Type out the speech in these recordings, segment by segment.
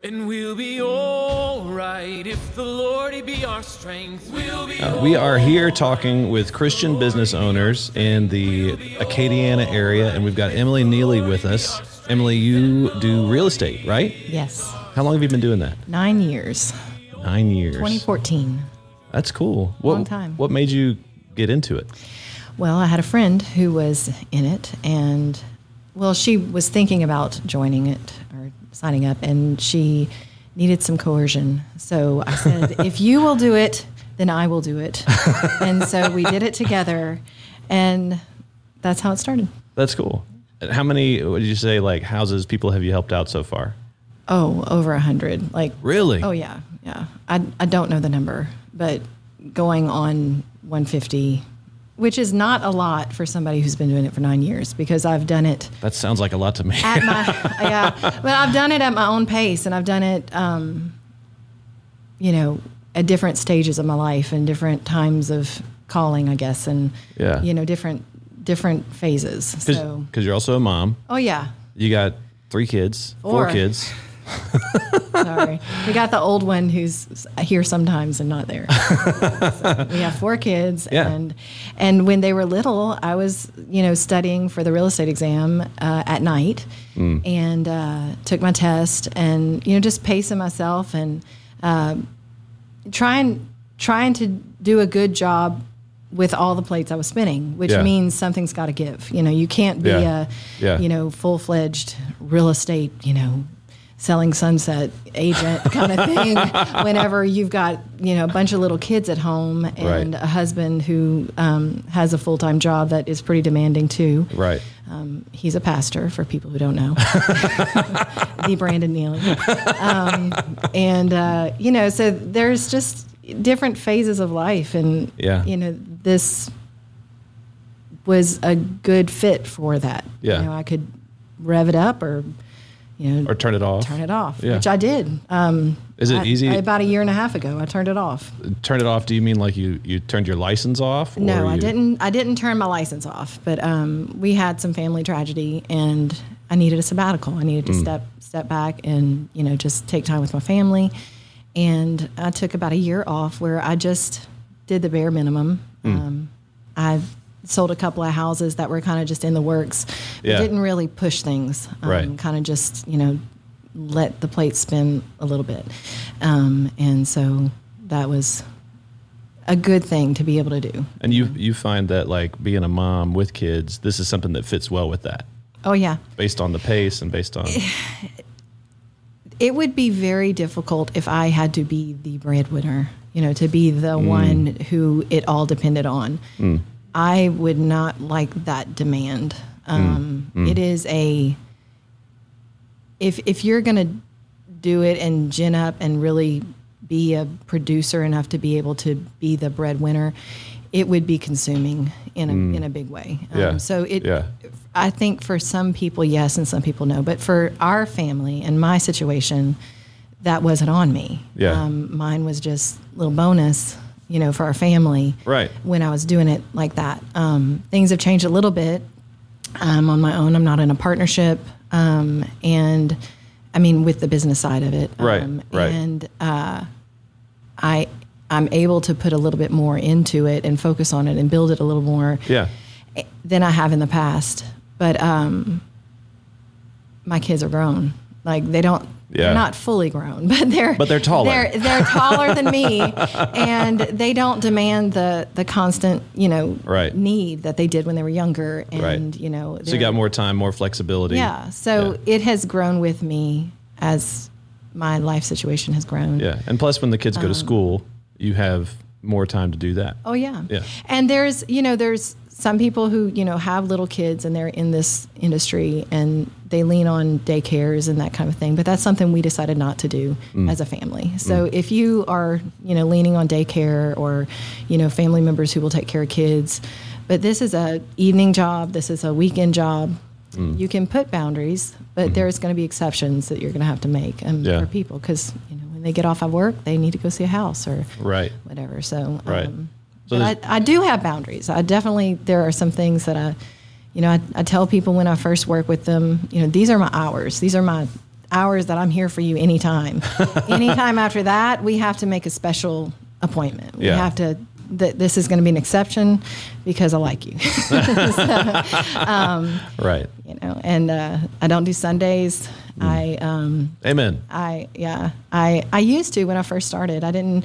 And we'll be alright if the Lord be our strength. We'll be Uh, we are here talking with Christian business owners in the Acadiana area, and we've got Emily Nealy with us. Emily, you do real estate, right? Yes, How long have you been doing that? nine years, Nine years. 2014. That's cool. What, Long time. What made you get into it? Well, I had a friend who was in it, and well, she was thinking about joining it or signing up, and she needed some coercion. So I said, if you will do it, then I will do it. and so we did it together, and that's how it started. That's cool. How many, what did you say, like houses, people have you helped out so far? Oh, over a hundred. Like Really? Oh yeah, yeah. I I don't know the number, but going on 150, which is not a lot for somebody who's been doing it for nine years, because I've done it That sounds like a lot to me. at my yeah, but I've done it at my own pace, and I've done it, um, you know, at different stages of my life and different times of calling, I guess, and Yeah. you know, different different phases. So Because you're also a mom. oh yeah, You got three kids, four Four. kids. Sorry. we got the old one who's here sometimes and not there. So we have four kids Yeah. and and when they were little, I was, you know, studying for the real estate exam uh, at night Mm. and uh, took my test and you know just pacing myself and uh, trying trying to do a good job with all the plates I was spinning, which Yeah. means something's got to give. You know, you can't be Yeah. a Yeah. you know full fledged real estate, you know, selling sunset agent kind of thing whenever you've got you know a bunch of little kids at home and Right. a husband who um, has a full time job that is pretty demanding too. Right. Um, he's a pastor for people who don't know. the Brandon Nealy. Um, and, uh, you know, so there's just different phases of life. And, Yeah. you know, this was a good fit for that. Yeah. You know, I could rev it up or, you know, Or turn it off. turn it off, Yeah. which I did. Um, Is it I- easy? about a year and a half ago, I turned it off. turn it off. Do you mean like you, you turned your license off? or No, I you- didn't. I didn't turn my license off, but um, we had some family tragedy, and I needed a sabbatical. I needed to Mm. step step back and you know just take time with my family. And I took about a year off where I just did the bare minimum. Mm. Um, I sold a couple of houses that were kind of just in the works. Yeah. didn't really push things. Um, Right. Kind of just you know let the plate spin a little bit, um, and so that was a good thing to be able to do. And you you find that like being a mom with kids, this is something that fits well with that, Oh yeah. based on the pace and based on It would be very difficult if I had to be the breadwinner, you know, to be the one who it all depended on. I would not like that demand. Um, It is a if if you're going to do it and gin up and really be a producer enough to be able to be the breadwinner, it would be consuming in a in a big way. Um, Yeah. So it Yeah. I think for some people, yes, and some people no. But for our family and my situation, that wasn't on me. Yeah. Um, mine was just little bonus, you know, for our family. Right. When I was doing it like that, um, things have changed a little bit. I'm on my own. I'm not in a partnership, um, and I mean with the business side of it. Right, Um, right. And uh, I I'm able to put a little bit more into it and focus on it and build it a little more yeah. than I have in the past. But um, my kids are grown. Like they don't. Yeah. They're not fully grown, but they're But they're taller. They're, they're taller than me, and they don't demand the the constant you know Right. need that they did when they were younger. And Right. you know, So you got more time, more flexibility. Yeah. So Yeah. it has grown with me as my life situation has grown. Yeah. And plus, when the kids go Um, to school, you have more time to do that. Oh yeah. Yeah. And there's you know there's some people who you know have little kids and they're in this industry and they lean on daycares and that kind of thing. But that's something we decided not to do Mm. as a family. So if you are you know leaning on daycare or you know family members who will take care of kids, but this is a evening job. This is a weekend job. Mm. You can put boundaries, but there's going to be exceptions that you're going to have to make um, Mm-hmm. Yeah. for people because you know when they get off of work, they need to go see a house or Right. whatever. So, Right. Um, So but I, I do have boundaries. I definitely there are some things that I, you know, I, I tell people when I first work with them, you know, these are my hours. These are my hours that I'm here for you anytime. anytime after that, we have to make a special appointment. We Yeah. have to. That this is going to be an exception because I like you. Right. you know, and uh, I don't do Sundays. I um, Amen. I yeah I I used to when I first started. I didn't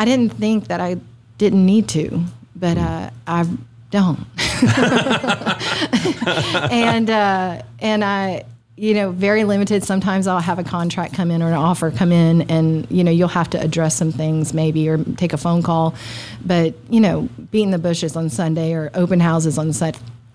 I didn't think that I didn't need to, but uh, I don't. and uh, and I you know very limited. Sometimes I'll have a contract come in or an offer come in, and you know you'll have to address some things maybe or take a phone call. But you know beating the bushes on Sunday or open houses on Sun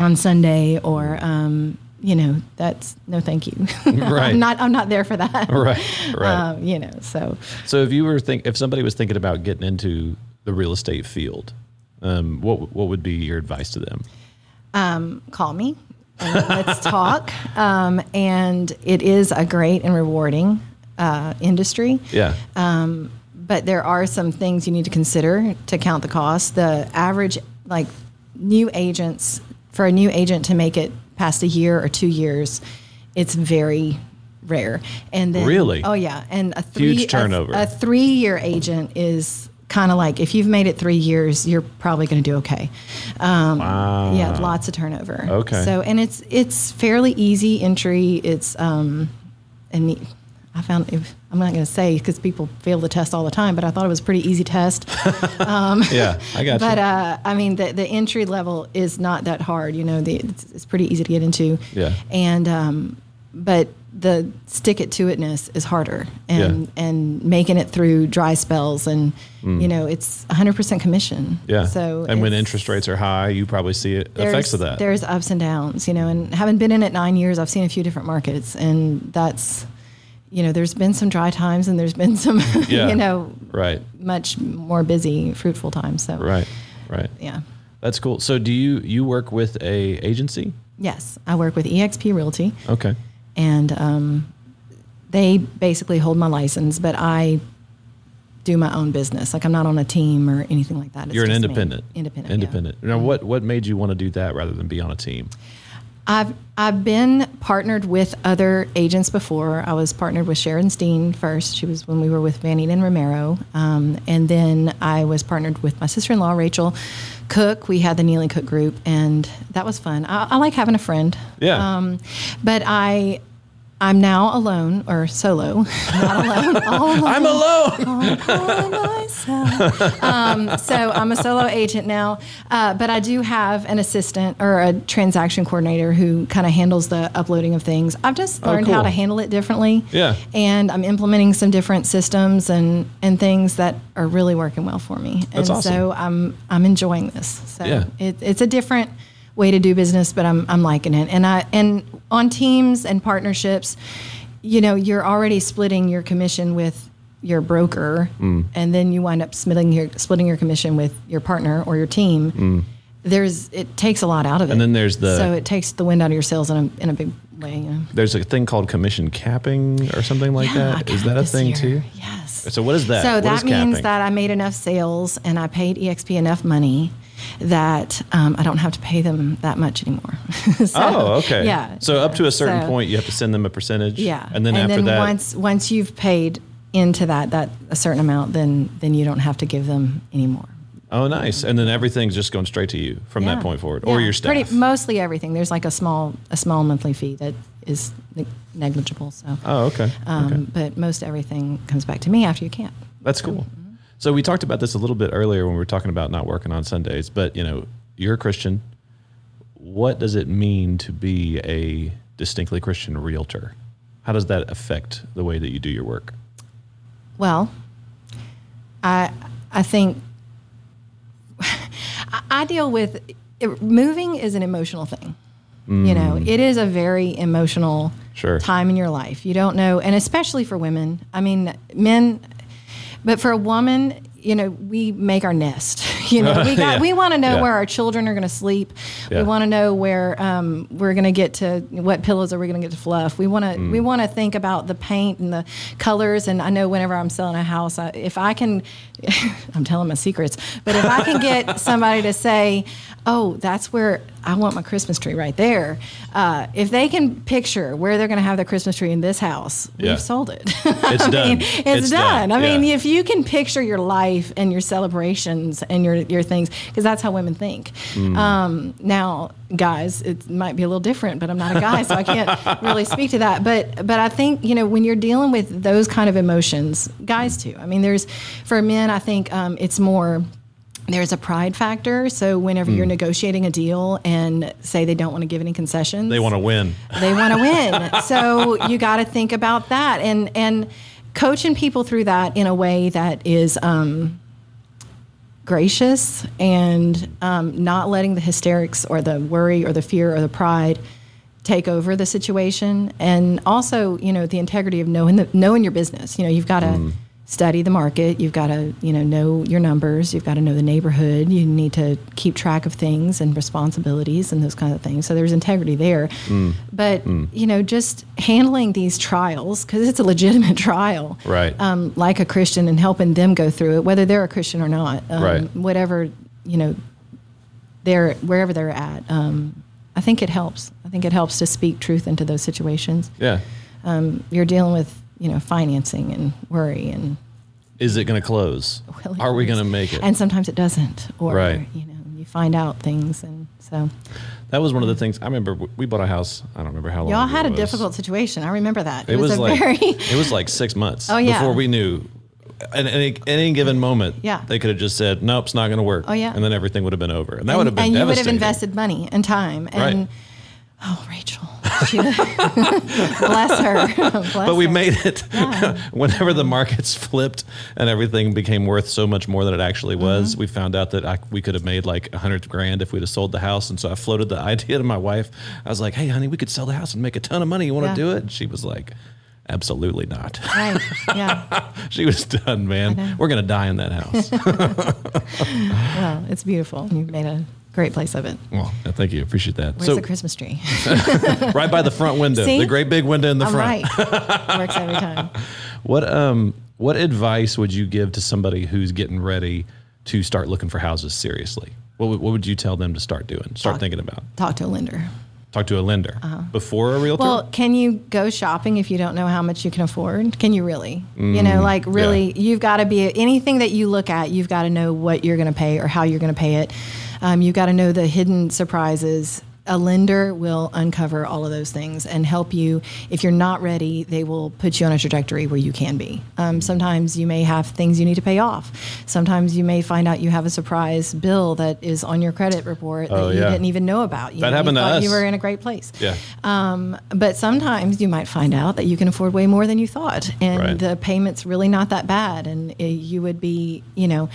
on Sunday or um, you know that's no thank you. Right. I'm not I'm not there for that. Right. Right. Um, you know, so So if you were think if somebody was thinking about getting into the real estate field, um, what what would be your advice to them? call me let's talk. Um, and it is a great and rewarding uh, industry. Yeah. but there are some things you need to consider to count the cost. The average, like new agents, for a new agent to make it past a year or two years, it's very rare. And then, Really? oh yeah, and a three Huge turnover. A, a three-year agent is kind of like if you've made it three years, you're probably going to do okay. Um, Wow. Yeah, lots of turnover. Okay. So and it's it's fairly easy entry. It's um, and I found it, I'm not going to say because people fail the test all the time, but I thought it was a pretty easy test. yeah. I got But you. uh, I mean, the the entry level is not that hard. You know, the, it's, it's pretty easy to get into. Yeah. And um, but the stick it to itness is harder, and Yeah. and making it through dry spells, and you know, it's 100 percent commission. Mm. yeah. So and when interest rates are high, you probably see it, effects of that. There's ups and downs, you know, and having been in it nine years, I've seen a few different markets, and that's, you know, there's been some dry times, and there's been some, Yeah. you know, Right. much more busy, fruitful times. So, Right. Right. yeah. That's cool. So do you you work with a agency? Yes, I work with EXP Realty, Okay. And um, they basically hold my license, but I do my own business. Like I'm not on a team or anything like that. It's You're an just me. independent. Independent. yeah. Independent. Now, what what made you want to do that rather than be on a team? I've I've been partnered with other agents before. I was partnered with Sharon Steen first. She was when we were with Van Eaton Romero, um, and then I was partnered with my sister-in-law Rachel Cook. We had the Nealy Cook Group, and that was fun. I, I like having a friend. Yeah. Um, but I. I'm now alone or solo, not alone, all alone I'm alone. by myself. um, so I'm a solo agent now, uh, but I do have an assistant or a transaction coordinator who kind of handles the uploading of things. I've just Oh, learned how to handle it differently. Yeah. and I'm implementing some different systems and and things that are really working well for me. That's and awesome. so I'm I'm enjoying this. So Yeah. it, it's a different way to do business, but I'm I'm liking it. And I and on teams and partnerships, you know, you're already splitting your commission with your broker, Mm. and then you wind up splitting your splitting your commission with your partner or your team. There's it takes a lot out of it. Mm. And then there's the- so it takes the wind out of your sails in a in a big way. You know? There's a thing called commission capping or something like Yeah, that. Is that a thing year. too? Yes. So what is that? So What that means capping? that I made enough sales and I paid EXP enough money that um, I don't have to pay them that much anymore. So, Oh, okay. Yeah. So up to a certain So- point, you have to send them a percentage. Yeah. And then after that, once once you've paid into that that a certain amount, then then you don't have to give them anymore. oh, nice. And then everything's just going straight to you from that point forward, or Yeah. your staff. Pretty, mostly everything. There's like a small a small monthly fee that is negligible. So, oh, okay. um, okay. but most everything comes back to me after you camp. That's cool. So we talked about this a little bit earlier when we were talking about not working on Sundays, but you know, you're a Christian. What does it mean to be a distinctly Christian realtor? How does that affect the way that you do your work? Well, I I think I- deal with it, moving is an emotional thing. You know, mm. it is a very emotional Sure. time in your life. You don't know, and especially for women. I mean, men, but for a woman, you know, we make our nest. You know, we got Yeah. we want to know Yeah. where our children are going to sleep. Yeah. We want to know where um, we're going to get to what pillows are we going to get to fluff. We want to Mm. we want to think about the paint and the colors. And I know whenever I'm selling a house, I, if I can, I'm telling my secrets. But if I can get somebody to say, "Oh, that's where I want my Christmas tree right there. Uh, if they can picture where they're going to have their Christmas tree in this house, Yeah. we've sold it. It's I done. mean, it's, It's done. done. I mean, if you can picture your life and your celebrations and your your things, because that's how women think. Mm. Um, now, guys, it might be a little different, but I'm not a guy, so I can't really speak to that. But but I think you know when you're dealing with those kind of emotions, guys too. I mean, there's for men, I think um, it's more there's a pride factor. So whenever Mm. you're negotiating a deal and say they don't want to give any concessions, They want to win. they want to win. so you got to think about that and and coaching people through that in a way that is um, gracious and um, not letting the hysterics or the worry or the fear or the pride take over the situation and also you know the integrity of knowing the knowing your business you know you've got to study the market. You've got to you know know your numbers. You've got to know the neighborhood. You need to keep track of things and responsibilities and those kind of things. So there's integrity there. But you know just handling these trials because it's a legitimate trial Right. um, like a christian and helping them go through it whether they're a christian or not um, Right. whatever you know they're wherever they're at um, i think it helps. I think it helps to speak truth into those situations. Yeah. um, you're dealing with you know financing and worry and Is it going to close? Well, Are we going to make it? and sometimes it doesn't or Right. you know you find out things and so that was one of the things. I remember we bought a house. I don't remember how long. y'all had it a difficult situation i remember that It, was, a like very it was like six months. Oh, yeah. Before we knew, at any, any given moment, Yeah. they could have just said, "Nope, it's not going to work." Oh, yeah. and then everything would have been over, and that and, would have been and you would have invested money and time and Right. oh rachel she, bless her bless But we her. made it. Whenever the markets flipped and everything became worth so much more than it actually was, Mm-hmm. we found out that I, we could have made like a hundred grand if we'd have sold the house. And so I floated the idea to my wife. I was like, "Hey, honey, we could sell the house and make a ton of money. You want to Yeah. do it?" And she was like, "Absolutely not." right yeah she was done, man. We're gonna die in that house. well it's beautiful you've made a great place of it well, thank you. Appreciate that. where's so the christmas tree right by the front window, See? the great big window in the i'm front. right works every time What um what advice would you give to somebody who's getting ready to start looking for houses seriously? What would, what would you tell them to start doing? Start Talk- thinking about. talk to a lender Talk to a lender before a realtor. Uh-huh. Well, can you go shopping if you don't know how much you can afford? Can you really? you know, like really, you've got to be anything that you look at, you've got to know what you're going to pay or how you're going to pay it. Um, you've got to know the hidden surprises. A lender will uncover all of those things and help you. If you're not ready, they will put you on a trajectory where you can be. Um, sometimes you may have things you need to pay off. Sometimes you may find out you have a surprise bill that is on your credit report Oh, that you didn't even know about. You That know, you happened to thought You were in a great place. yeah. Um, but sometimes you might find out that you can afford way more than you thought, and Right. the payment's really not that bad, and uh, you would be, you know,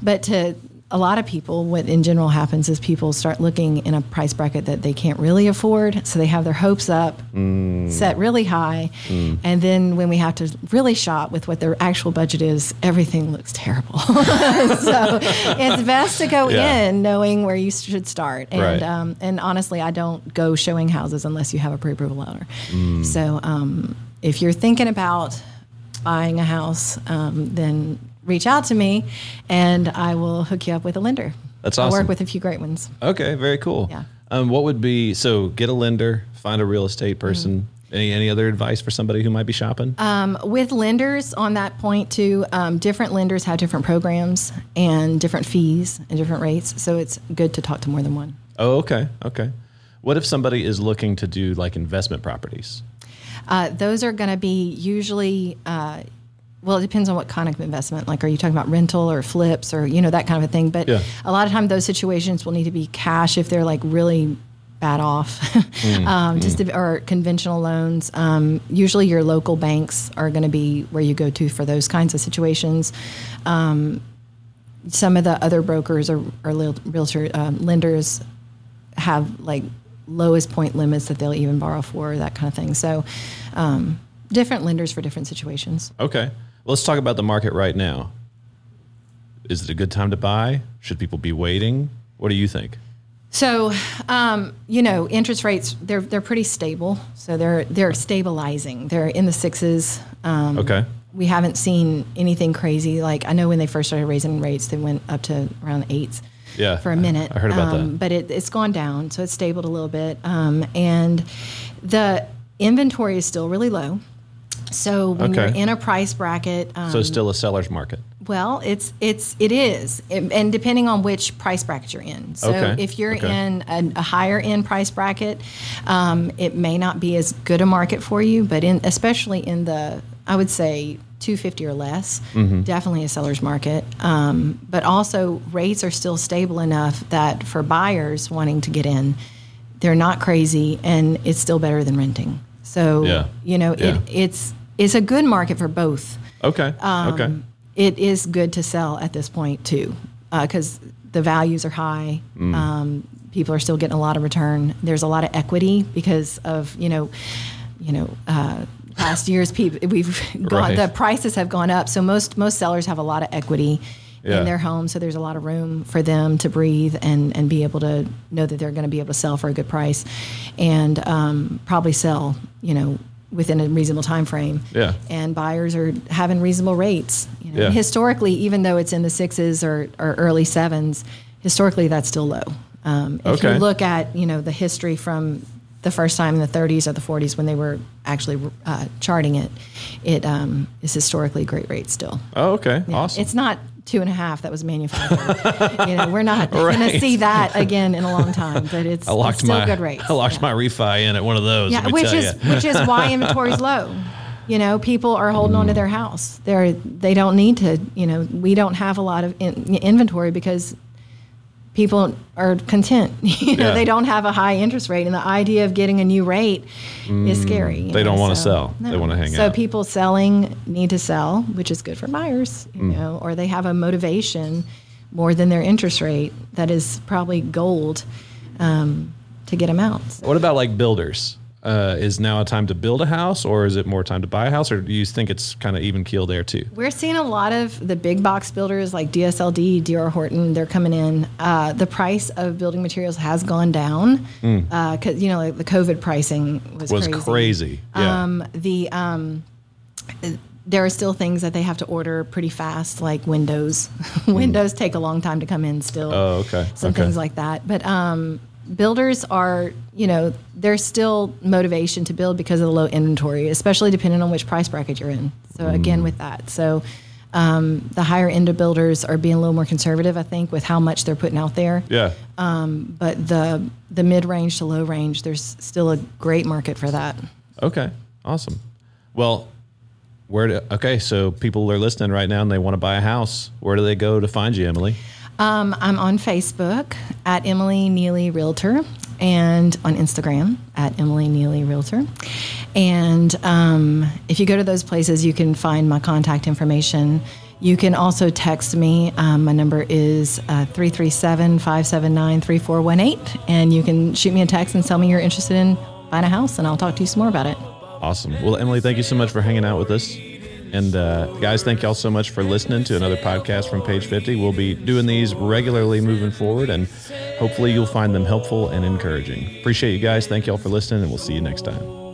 but to a lot of people, what in general happens is people start looking in a price bracket that they can't really afford, so they have their hopes up, set really high, and then when we have to really shop with what their actual budget is, everything looks terrible. so it's best to go Yeah. in knowing where you should start, and Right. um, and honestly, I don't go showing houses unless you have a pre-approval letter. So um, if you're thinking about buying a house, um, then reach out to me, and I will hook you up with a lender. That's awesome. I work with a few great ones. Okay, very cool. Yeah. Um, what would be so get a lender, find a real estate person. Any any other advice for somebody who might be shopping? Um, with lenders on that point too, um, different lenders have different programs and different fees and different rates. So it's good to talk to more than one. oh, okay, okay. What if somebody is looking to do like investment properties? Uh, those are going to be usually, uh, well, it depends on what kind of investment. Like, are you talking about rental or flips or you know that kind of a thing? But Yeah. a lot of time, those situations will need to be cash if they're like really bad off, um, just to, or conventional loans. Um, usually, your local banks are going to be where you go to for those kinds of situations. Um, some of the other brokers or, or realtor um, lenders have like lowest point limits that they'll even borrow for that kind of thing. So, um, different lenders for different situations. Okay. Let's talk about the market right now. Is it a good time to buy? Should people be waiting? What do you think? So, um, you know, interest rates they're they're pretty stable. So they're they're stabilizing. They're in the sixes. Um, Okay. We haven't seen anything crazy. Like I know when they first started raising rates, they went up to around eights. Yeah, for a minute. I heard about um, that. But it, it's gone down, so it's stabled a little bit. Um, and the inventory is still really low. So when Okay. you're in a price bracket, um, So still a seller's market. well, it's it's it is, and and depending on which price bracket you're in. So Okay, if you're okay. in a, a higher end price bracket, um, it may not be as good a market for you. But in especially in the, I would say. 250 or less, Mm-hmm. definitely a seller's market. Um, but also, rates are still stable enough that for buyers wanting to get in, they're not crazy, and it's still better than renting. So, Yeah. you know, Yeah. it, it's it's a good market for both Okay. Um, okay. it is good to sell at this point too, because the values are high. Mm. Um, people are still getting a lot of return. There's a lot of equity because of you know, you know, uh, past years people we've gone Right. the prices have gone up. So most most sellers have a lot of equity. Yeah. In their home, so there's a lot of room for them to breathe and, and be able to know that they're going to be able to sell for a good price, and um, probably sell, you know, within a reasonable time frame Yeah. and buyers are having reasonable rates. You know, Yeah. Historically, even though it's in the sixes or, or early sevens, historically that's still low. Um, if Okay. you look at you know the history from the first time in the 30s or the 40s when they were actually uh, charting it, it um, is historically great rate still. Oh, okay. Yeah. Awesome. It's not two and a half that was manufactured. you know, we're not going to see that again in a long time, but it's, I locked it's still my good rates. I locked Yeah. my refi in at one of those. Yeah, which is which is why inventory's low. You know, people are holding on to mm. their house. They're they don't need to. You know, we don't have a lot of in, inventory because people are content. You know, Yeah. they don't have a high interest rate, and the idea of getting a new rate is scary. Mm, they don't wanna so- sell. They wanna hang so out. So people selling need to sell, which is good for buyers. You Mm. know, or they have a motivation more than their interest rate that is probably gold um, to get them out. So- What about like builders? Uh, is now a time to build a house, or is it more time to buy a house, or do you think it's kind of even keel there too? We're seeing a lot of the big box builders like DSLD, DR Horton. They're coming in. Uh, the price of building materials has gone down because you know like the COVID pricing was, Hmm. Was crazy. crazy. Yeah. Um, the um, there are still things that they have to order pretty fast, like windows. windows take a long time to come in. Still, Hmm. Oh, okay. some Okay. things like that. But um, builders are, you know, there's still motivation to build because of the low inventory, especially depending on which price bracket you're in. So again, with that, so um, the higher end of builders are being a little more conservative, I think, with how much they're putting out there. yeah. But the the mid range to low range, there's still a great market for that. Okay. Awesome. Well, where do, okay, so people are listening right now and they want to buy a house. Where do they go to find you, Emily? Um, I'm on Facebook at Emily Nealy Realtor and on Instagram at Emily Nealy Realtor. And um, if you go to those places, you can find my contact information. You can also text me. Um, my number is uh, 337 579 3418. And you can shoot me a text and tell me you're interested in buying a house, and I'll talk to you some more about it. Awesome. Well, Emily, thank you so much for hanging out with us. And uh, guys, thank y'all so much for listening to another podcast from Page 50. We'll be doing these regularly moving forward, and hopefully you'll find them helpful and encouraging. Appreciate you guys. Thank y'all for listening, and we'll see you next time.